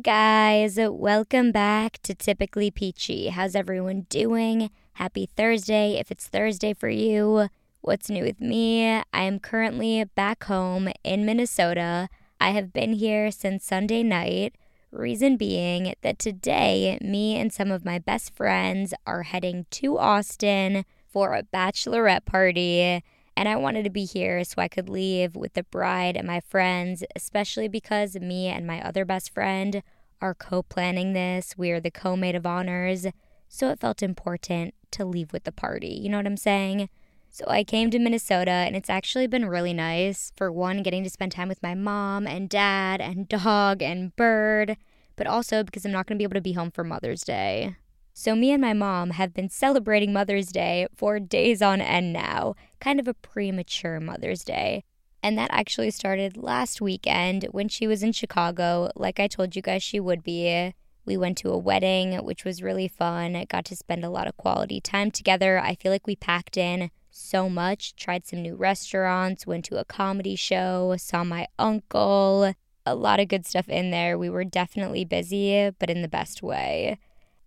Guys. Welcome back to Typically Peachy. How's everyone doing? Happy Thursday if it's Thursday for you. What's new with me? I am currently back home in Minnesota. I have been here since Sunday night. Reason being that today, me and some of my best friends are heading to Austin for a bachelorette party. And I wanted to be here so I could leave with the bride and my friends, especially because me and my other best friend are co planning this. We are the co maid of honors. So it felt important to leave with the party. You know what I'm saying? So I came to Minnesota and it's actually been really nice. For one, getting to spend time with my mom and dad and dog and bird, but also because I'm not going to be able to be home for Mother's Day. So, me and my mom have been celebrating Mother's Day for days on end now, kind of a premature Mother's Day. And that actually started last weekend when she was in Chicago, like I told you guys she would be. We went to a wedding, which was really fun. Got to spend a lot of quality time together. I feel like we packed in so much, tried some new restaurants, went to a comedy show, saw my uncle. A lot of good stuff in there. We were definitely busy, but in the best way.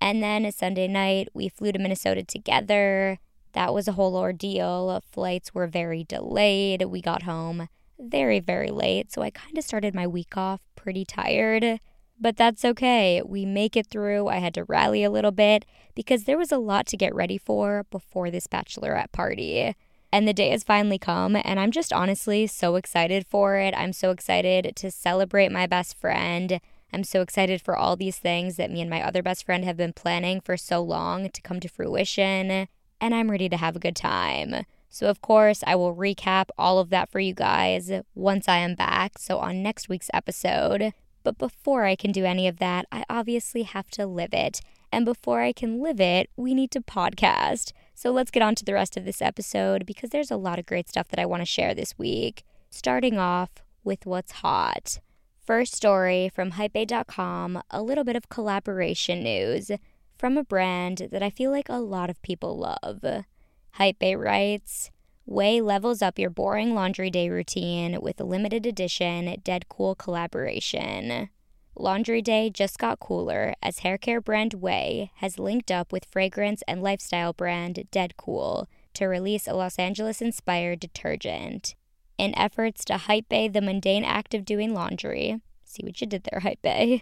And then a Sunday night, we flew to Minnesota together. That was a whole ordeal. Flights were very delayed. We got home very, very late. So I kind of started my week off pretty tired. But that's okay. We make it through. I had to rally a little bit because there was a lot to get ready for before this bachelorette party. And the day has finally come, and I'm just honestly so excited for it. I'm so excited to celebrate my best friend. I'm so excited for all these things that me and my other best friend have been planning for so long to come to fruition, and I'm ready to have a good time. So, of course, I will recap all of that for you guys once I am back. So, on next week's episode. But before I can do any of that, I obviously have to live it. And before I can live it, we need to podcast. So, let's get on to the rest of this episode because there's a lot of great stuff that I want to share this week. Starting off with what's hot. First story from Hypebae.com a little bit of collaboration news from a brand that I feel like a lot of people love. Hypebae writes Ouai levels up your boring laundry day routine with a limited edition Dedcool collaboration. Laundry Day just got cooler as hair care brand Ouai has linked up with fragrance and lifestyle brand Dedcool to release a Los Angeles inspired detergent. In efforts to Hypebae the mundane act of doing laundry, see what you did there, Hypebae.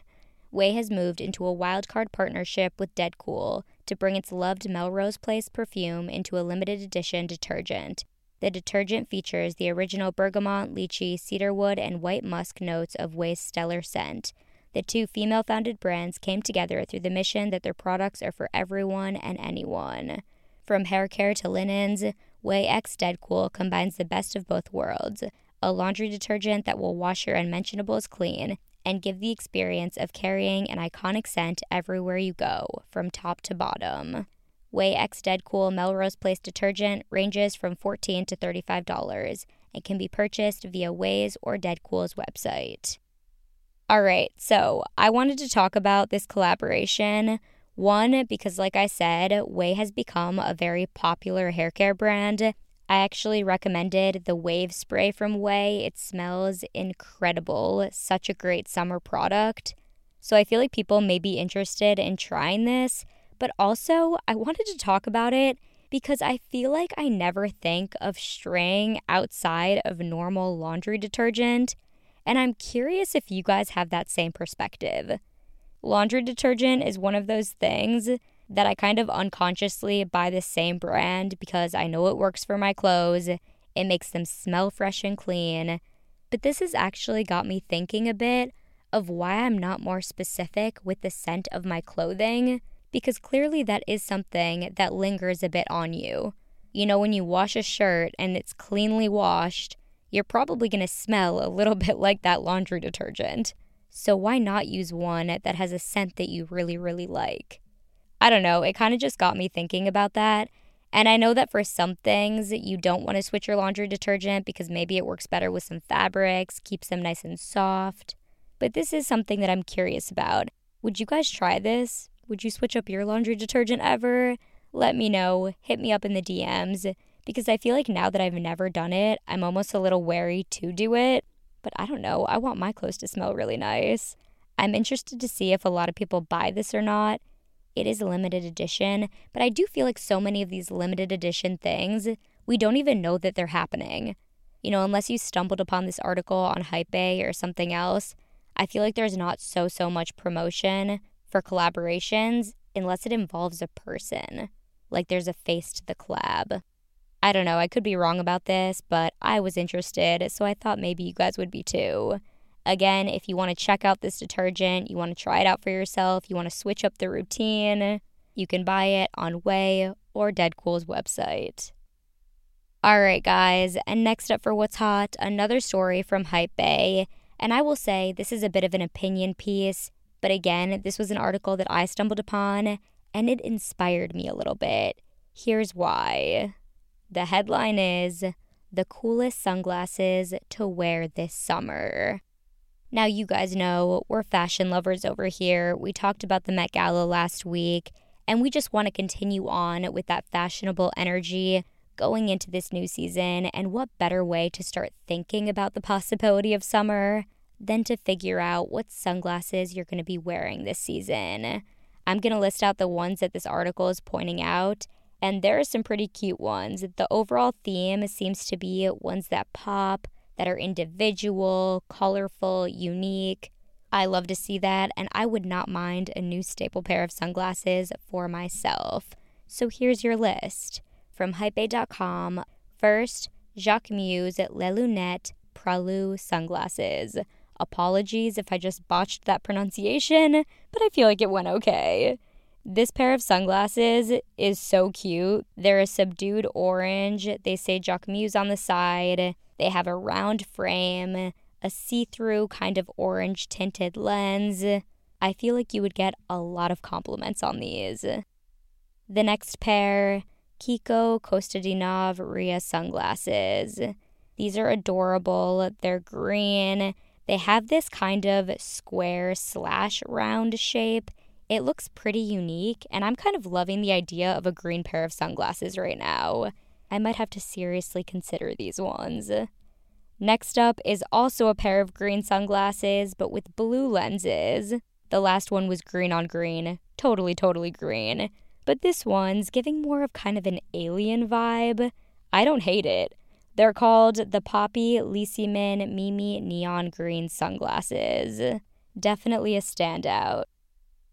Ouai has moved into a wildcard partnership with Dedcool to bring its loved Melrose Place perfume into a limited edition detergent. The detergent features the original bergamot, lychee, cedarwood, and white musk notes of Ouai's stellar scent. The two female founded brands came together through the mission that their products are for everyone and anyone. From hair care to linens, Ouai X Dedcool combines the best of both worlds a laundry detergent that will wash your unmentionables clean and give the experience of carrying an iconic scent everywhere you go, from top to bottom. Ouai X Dedcool Melrose Place detergent ranges from 14 to $35 and can be purchased via Ouai's or Dedcool's website. All right, so I wanted to talk about this collaboration one, because like I said, Ouai has become a very popular hair care brand. I actually recommended the Wave Spray from Ouai. It smells incredible, such a great summer product. So I feel like people may be interested in trying this, but also I wanted to talk about it because I feel like I never think of straying outside of normal laundry detergent. And I'm curious if you guys have that same perspective. Laundry detergent is one of those things that I kind of unconsciously buy the same brand because I know it works for my clothes. It makes them smell fresh and clean. But this has actually got me thinking a bit of why I'm not more specific with the scent of my clothing because clearly that is something that lingers a bit on you. You know, when you wash a shirt and it's cleanly washed, you're probably going to smell a little bit like that laundry detergent. So why not use one that has a scent that you really, really like? I don't know. It kind of just got me thinking about that. And I know that for some things, you don't want to switch your laundry detergent because maybe it works better with some fabrics, keeps them nice and soft. But this is something that I'm curious about. Would you guys try this? Would you switch up your laundry detergent ever? Let me know. Hit me up in the DMs because I feel like now that I've never done it, I'm almost a little wary to do it. But I don't know. I want my clothes to smell really nice. I'm interested to see if a lot of people buy this or not. It is a limited edition, but I do feel like so many of these limited edition things, we don't even know that they're happening. You know, unless you stumbled upon this article on Hypebae or something else, I feel like there's not so, so much promotion for collaborations unless it involves a person. Like there's a face to the collab. I don't know, I could be wrong about this, but I was interested, so I thought maybe you guys would be too. Again, if you want to check out this detergent, you want to try it out for yourself, you want to switch up the routine, you can buy it on Ouai or Dedcool's website. All right, guys, and next up for What's Hot, another story from Hypebae. And I will say this is a bit of an opinion piece, but again, this was an article that I stumbled upon and it inspired me a little bit. Here's why. The headline is The Coolest Sunglasses to Wear This Summer. Now, you guys know we're fashion lovers over here. We talked about the Met Gala last week, and we just want to continue on with that fashionable energy going into this new season. And what better way to start thinking about the possibility of summer than to figure out what sunglasses you're going to be wearing this season? I'm going to list out the ones that this article is pointing out, and there are some pretty cute ones. The overall theme seems to be ones that pop, that are individual, colorful, unique. I love to see that, and I would not mind a new staple pair of sunglasses for myself. So here's your list from hypebae.com. First, Jacquemus Les Lunettes Pralou sunglasses. Apologies if I just botched that pronunciation, but I feel like it went okay. This pair of sunglasses is so cute. They're a subdued orange. They say Jacquemus on the side. They have a round frame, a see through kind of orange tinted lens. I feel like you would get a lot of compliments on these. The next pair, Kiko Kostadinov Ria sunglasses. These are adorable. They're green. They have this kind of square slash round shape. It looks pretty unique, and I'm kind of loving the idea of a green pair of sunglasses right now. I might have to seriously consider these ones. Next up is also a pair of green sunglasses, but with blue lenses. The last one was green on green, totally, totally green. But this one's giving more of kind of an alien vibe. I don't hate it. They're called the Poppy Lissiman Mimi Neon Green Sunglasses. Definitely a standout.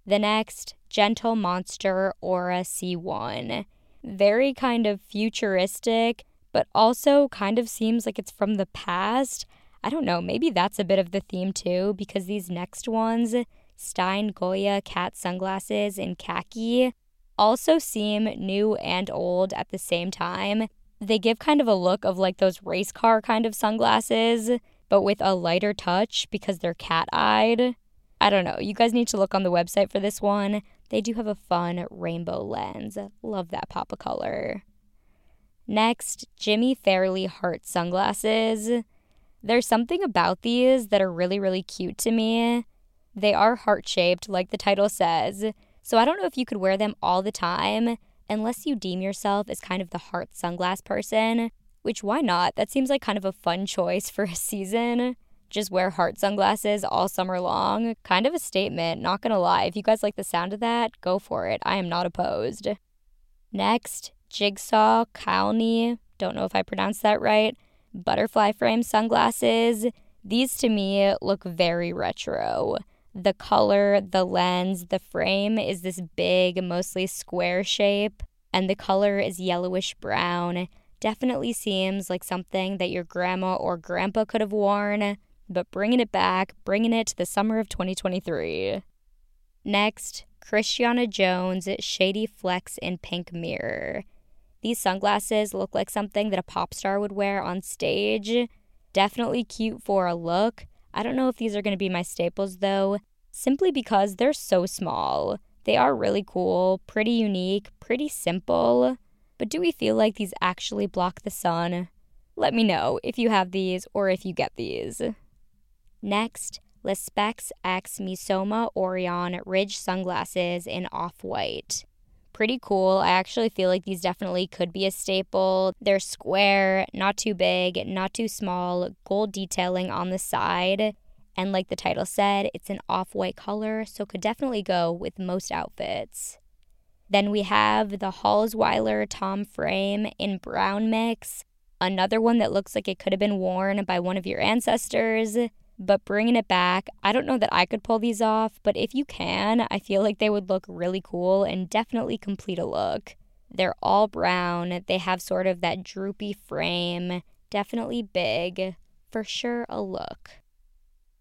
The next, Gentle Monster Aura C1 very kind of futuristic, but also kind of seems like it's from the past. I don't know, maybe that's a bit of the theme too, because these next ones, Stine Goya cat sunglasses in khaki, also seem new and old at the same time. They give kind of a look of like those race car kind of sunglasses, but with a lighter touch because they're cat eyed. I don't know. You guys need to look on the website for this one. They do have a fun rainbow lens. Love that pop of color. Next, Jimmy Fairly Heart sunglasses. There's something about these that are really, really cute to me. They are heart shaped, like the title says, so I don't know if you could wear them all the time unless you deem yourself as kind of the heart sunglass person, which why not? That seems like kind of a fun choice for a season just wear heart sunglasses all summer long. Kind of a statement, not gonna lie. If you guys like the sound of that, go for it. I am not opposed. Next, Jigsaw Kaolni. Don't know if I pronounced that right. Butterfly frame sunglasses. These to me look very retro. The color, the lens, the frame is this big, mostly square shape, and the color is yellowish brown. Definitely seems like something that your grandma or grandpa could have worn but bringing it back, bringing it to the summer of 2023. Next, Christiana Jones Shady Flex in Pink Mirror. These sunglasses look like something that a pop star would wear on stage. Definitely cute for a look. I don't know if these are going to be my staples though, simply because they're so small. They are really cool, pretty unique, pretty simple. But do we feel like these actually block the sun? Let me know if you have these or if you get these. Next, Le Specs X Missoma Orion Ridge sunglasses in off white. Pretty cool. I actually feel like these definitely could be a staple. They're square, not too big, not too small, gold detailing on the side. And like the title said, it's an off white color, so could definitely go with most outfits. Then we have the Halsweiler Tom Frame in brown mix, another one that looks like it could have been worn by one of your ancestors. But bringing it back, I don't know that I could pull these off, but if you can, I feel like they would look really cool and definitely complete a look. They're all brown, they have sort of that droopy frame, definitely big, for sure a look.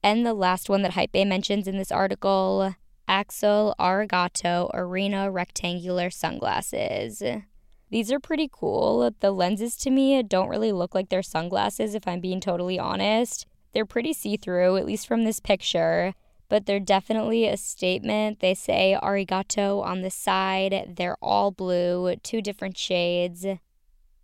And the last one that Hypebae mentions in this article Axel Arigato Arena Rectangular Sunglasses. These are pretty cool. The lenses to me don't really look like they're sunglasses, if I'm being totally honest. They're pretty see through, at least from this picture, but they're definitely a statement. They say arigato on the side. They're all blue, two different shades.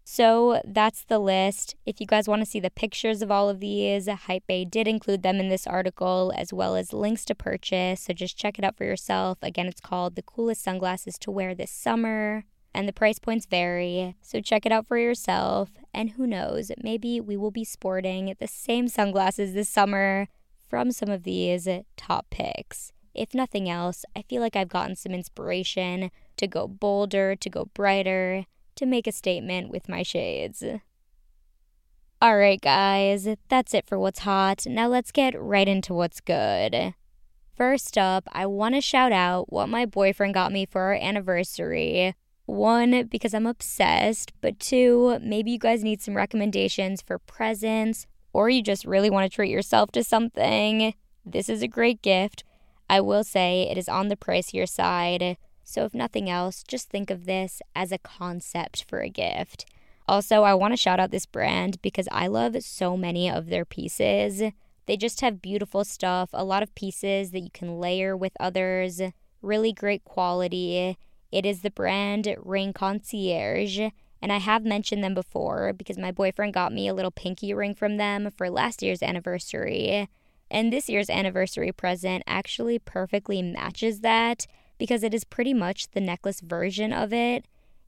So that's the list. If you guys want to see the pictures of all of these, Hypebae did include them in this article as well as links to purchase. So just check it out for yourself. Again, it's called The Coolest Sunglasses to Wear This Summer. And the price points vary, so check it out for yourself. And who knows, maybe we will be sporting the same sunglasses this summer from some of these top picks. If nothing else, I feel like I've gotten some inspiration to go bolder, to go brighter, to make a statement with my shades. Alright, guys, that's it for what's hot. Now let's get right into what's good. First up, I want to shout out what my boyfriend got me for our anniversary. One, because I'm obsessed, but two, maybe you guys need some recommendations for presents, or you just really want to treat yourself to something. This is a great gift. I will say it is on the pricier side. So, if nothing else, just think of this as a concept for a gift. Also, I want to shout out this brand because I love so many of their pieces. They just have beautiful stuff, a lot of pieces that you can layer with others, really great quality. It is the brand Ring Concierge, and I have mentioned them before because my boyfriend got me a little pinky ring from them for last year's anniversary. And this year's anniversary present actually perfectly matches that because it is pretty much the necklace version of it.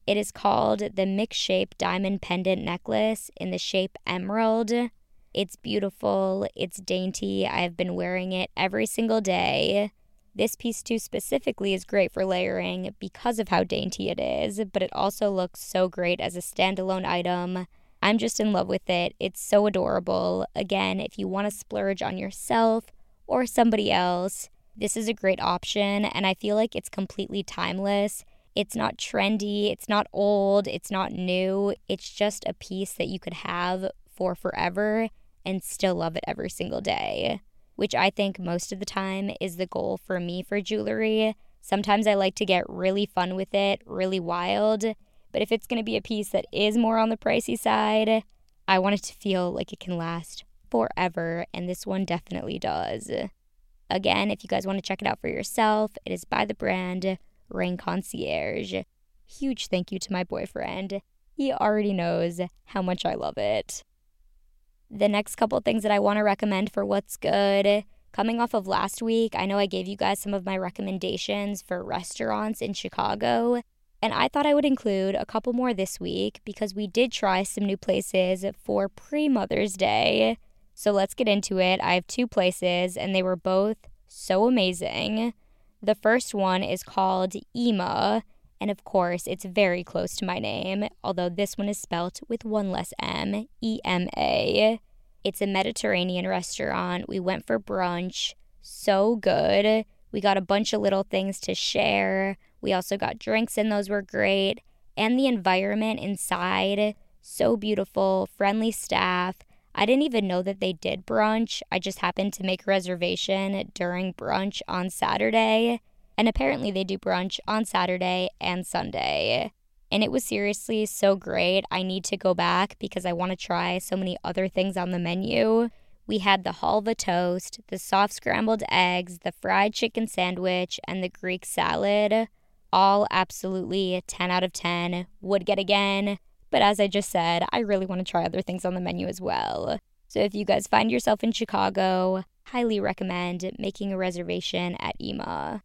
It is called the Mix Shape Diamond Pendant Necklace in the shape emerald. It's beautiful, it's dainty. I've been wearing it every single day. This piece, too, specifically is great for layering because of how dainty it is, but it also looks so great as a standalone item. I'm just in love with it. It's so adorable. Again, if you want to splurge on yourself or somebody else, this is a great option, and I feel like it's completely timeless. It's not trendy, it's not old, it's not new. It's just a piece that you could have for forever and still love it every single day, which I think most of the time is the goal for me for jewelry. Sometimes I like to get really fun with it, really wild, but if it's going to be a piece that is more on the pricey side, I want it to feel like it can last forever, and this one definitely does. Again, if you guys want to check it out for yourself, it is by the brand Ring Concierge. Huge thank you to my boyfriend. He already knows how much I love it. The next couple things that I want to recommend for what's good. Coming off of last week, I know I gave you guys some of my recommendations for restaurants in Chicago, and I thought I would include a couple more this week because we did try some new places for pre Mother's Day. So let's get into it. I have two places, and they were both so amazing. The first one is called Ema, and of course, it's very close to my name, although this one is spelt with one less M E M A. It's a Mediterranean restaurant. We went for brunch. So good. We got a bunch of little things to share. We also got drinks, and those were great. And the environment inside, so beautiful, friendly staff. I didn't even know that they did brunch. I just happened to make a reservation during brunch on Saturday. And apparently, they do brunch on Saturday and Sunday. And it was seriously so great. I need to go back because I want to try so many other things on the menu. We had the halva toast, the soft scrambled eggs, the fried chicken sandwich, and the Greek salad. All absolutely 10 out of 10. Would get again. But as I just said, I really want to try other things on the menu as well. So if you guys find yourself in Chicago, highly recommend making a reservation at Ema.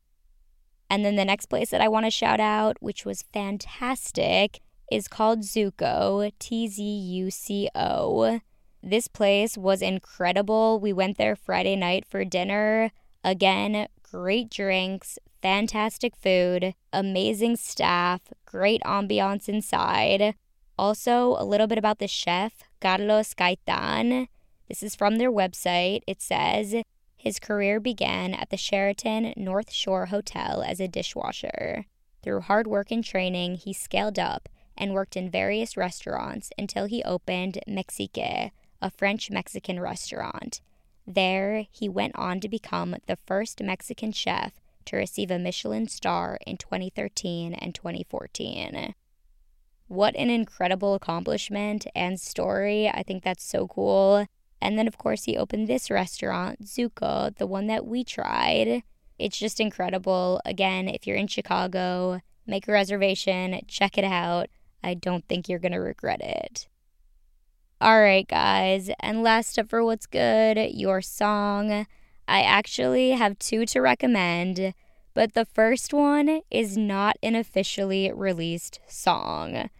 And then the next place that I want to shout out, which was fantastic, is called Tzuco, T Z U C O. This place was incredible. We went there Friday night for dinner. Again, great drinks, fantastic food, amazing staff, great ambiance inside. Also, a little bit about the chef, Carlos Gaytan. This is from their website. It says his career began at the Sheraton North Shore Hotel as a dishwasher. Through hard work and training, he scaled up and worked in various restaurants until he opened Mexique, a French Mexican restaurant. There, he went on to become the first Mexican chef to receive a Michelin star in 2013 and 2014. What an incredible accomplishment and story. I think that's so cool. And then, of course, he opened this restaurant, Tzuco, the one that we tried. It's just incredible. Again, if you're in Chicago, make a reservation, check it out. I don't think you're going to regret it. All right, guys. And last up for what's good, your song. I actually have two to recommend, but the first one is not an officially released song.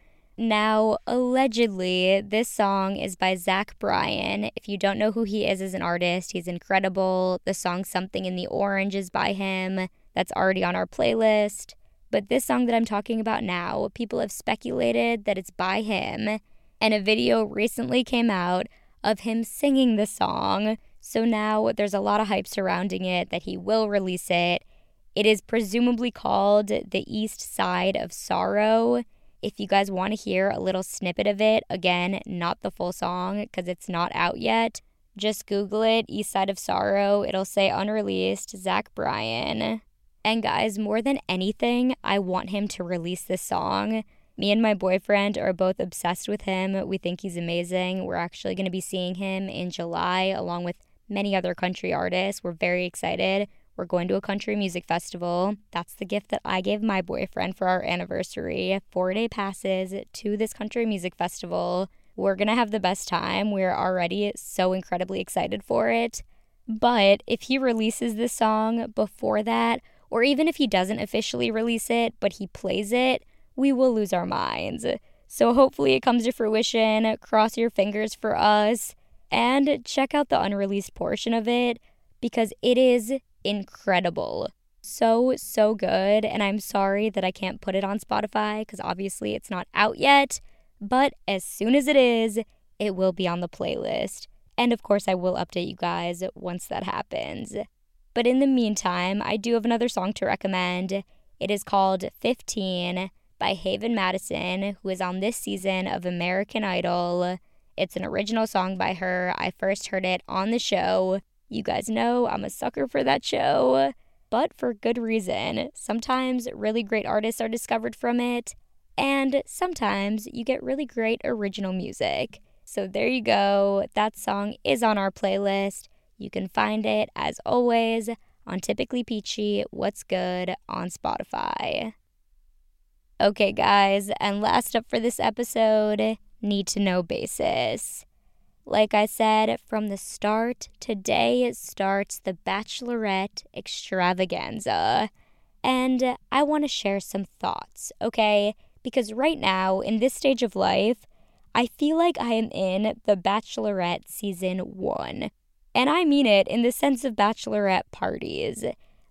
Now, allegedly, this song is by Zach Bryan. If you don't know who he is as an artist, he's incredible. The song Something in the Orange is by him. That's already on our playlist. But this song that I'm talking about now, people have speculated that it's by him, and a video recently came out of him singing the song. So now there's a lot of hype surrounding it that he will release it. It is presumably called The East Side of Sorrow. If you guys want to hear a little snippet of it, again, not the full song because it's not out yet, just Google it, East Side of Sorrow. It'll say unreleased, Zach Bryan. And guys, more than anything, I want him to release this song. Me and my boyfriend are both obsessed with him. We think he's amazing. We're actually going to be seeing him in July along with many other country artists. We're very excited. We're going to a country music festival. That's the gift that I gave my boyfriend for our anniversary. Four day passes to this country music festival. We're going to have the best time. We're already so incredibly excited for it. But if he releases this song before that, or even if he doesn't officially release it, but he plays it, we will lose our minds. So hopefully it comes to fruition. Cross your fingers for us and check out the unreleased portion of it because it is incredible. So, so good. And I'm sorry that I can't put it on Spotify because obviously it's not out yet. But as soon as it is, it will be on the playlist. And of course, I will update you guys once that happens. But in the meantime, I do have another song to recommend. It is called 15 by Haven Madison, who is on this season of American Idol. It's an original song by her. I first heard it on the show you guys know I'm a sucker for that show, but for good reason. Sometimes really great artists are discovered from it, and sometimes you get really great original music. So there you go. That song is on our playlist. You can find it, as always, on Typically Peachy What's Good on Spotify. Okay, guys, and last up for this episode need to know basis. Like I said from the start, today it starts the Bachelorette extravaganza. And I want to share some thoughts, okay? Because right now, in this stage of life, I feel like I am in the Bachelorette season one. And I mean it in the sense of bachelorette parties.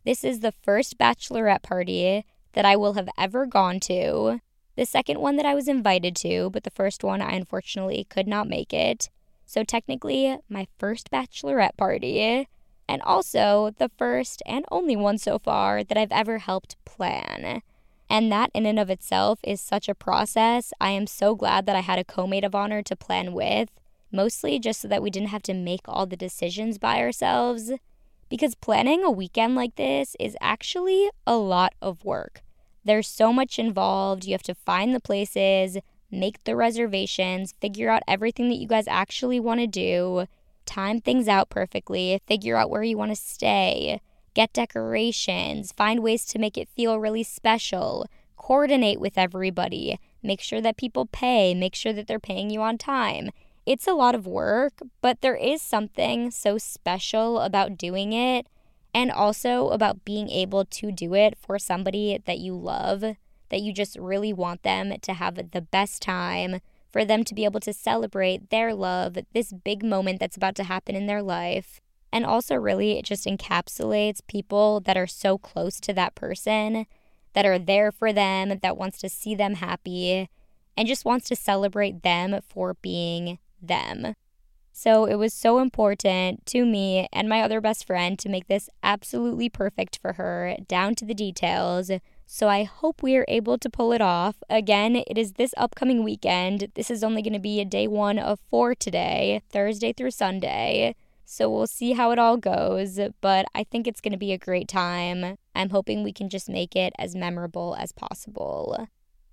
This is the first bachelorette party that I will have ever gone to, the second one that I was invited to, but the first one I unfortunately could not make it. So, technically, my first bachelorette party, and also the first and only one so far that I've ever helped plan. And that, in and of itself, is such a process. I am so glad that I had a co mate of honor to plan with, mostly just so that we didn't have to make all the decisions by ourselves. Because planning a weekend like this is actually a lot of work. There's so much involved. You have to find the places, make the reservations, figure out everything that you guys actually want to do, time things out perfectly, figure out where you want to stay, get decorations, find ways to make it feel really special, coordinate with everybody, make sure that people pay, make sure that they're paying you on time. It's a lot of work, but there is something so special about doing it and also about being able to do it for somebody that you love that you just really want them to have the best time, for them to be able to celebrate their love, this big moment that's about to happen in their life. And also, really, it just encapsulates people that are so close to that person, that are there for them, that wants to see them happy, and just wants to celebrate them for being them. So it was so important to me and my other best friend to make this absolutely perfect for her, down to the details. So I hope we are able to pull it off. Again, it is this upcoming weekend. This is only going to be a day one of four today, Thursday through Sunday. So we'll see how it all goes, but I think it's going to be a great time. I'm hoping we can just make it as memorable as possible.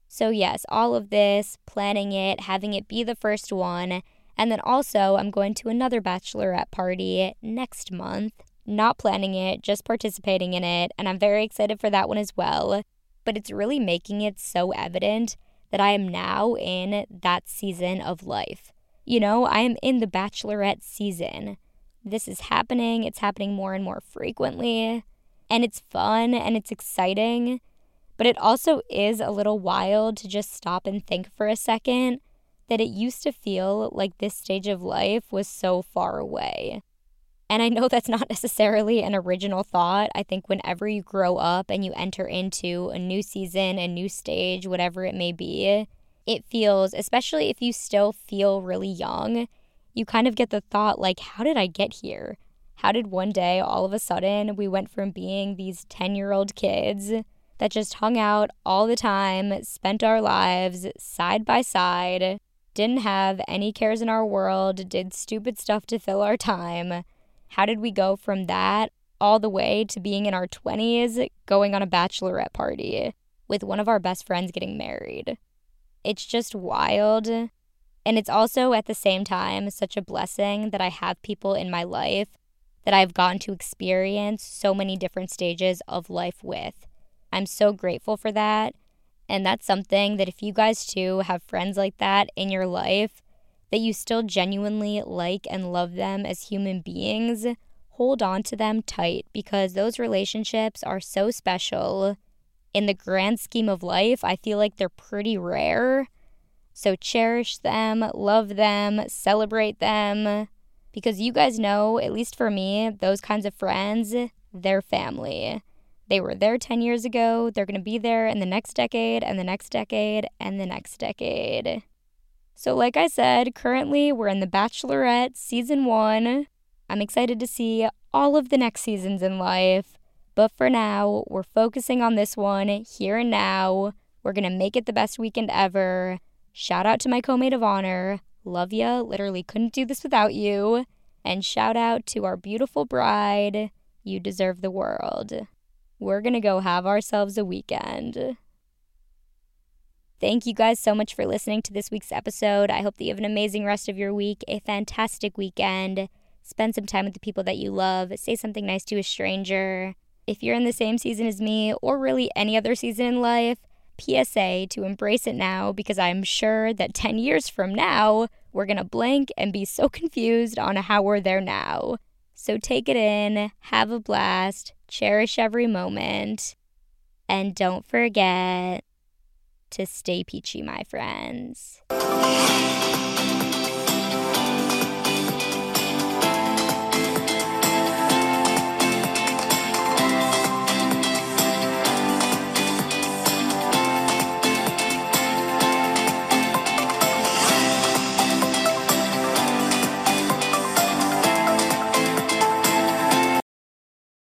So, yes, all of this, planning it, having it be the first one, and then also, I'm going to another bachelorette party next month. Not planning it, just participating in it, and I'm very excited for that one as well. But it's really making it so evident that I am now in that season of life. You know, I am in the bachelorette season. This is happening, it's happening more and more frequently, and it's fun and it's exciting. But it also is a little wild to just stop and think for a second that it used to feel like this stage of life was so far away. And I know that's not necessarily an original thought. I think whenever you grow up and you enter into a new season, a new stage, whatever it may be, it feels, especially if you still feel really young, you kind of get the thought, like, how did I get here? How did one day all of a sudden we went from being these 10 year old kids that just hung out all the time, spent our lives side by side, didn't have any cares in our world, did stupid stuff to fill our time. How did we go from that all the way to being in our 20s, going on a bachelorette party with one of our best friends getting married? It's just wild. And it's also at the same time such a blessing that I have people in my life that I've gotten to experience so many different stages of life with. I'm so grateful for that. And that's something that if you guys too have friends like that in your life, that you still genuinely like and love them as human beings, hold on to them tight because those relationships are so special. In the grand scheme of life, I feel like they're pretty rare. So cherish them, love them, celebrate them. Because you guys know, at least for me, those kinds of friends, they're family. They were there 10 years ago. They're to be there in the next decade and the next decade and the next decade. So, like I said, currently we're in The Bachelorette season one. I'm excited to see all of the next seasons in life. But for now, we're focusing on this one here and now. We're going to make it the best weekend ever. Shout out to my co maid of honor. Love ya. Literally couldn't do this without you. And shout out to our beautiful bride. You deserve the world. We're going to go have ourselves a weekend. Thank you guys so much for listening to this week's episode. I hope that you have an amazing rest of your week, a fantastic weekend. Spend some time with the people that you love. Say something nice to a stranger. If you're in the same season as me, or really any other season in life, PSA to embrace it now because I'm sure that 10 years from now, we're going to blink and be so confused on how we're there now. So take it in, have a blast, cherish every moment, and don't forget to stay peachy, my friends.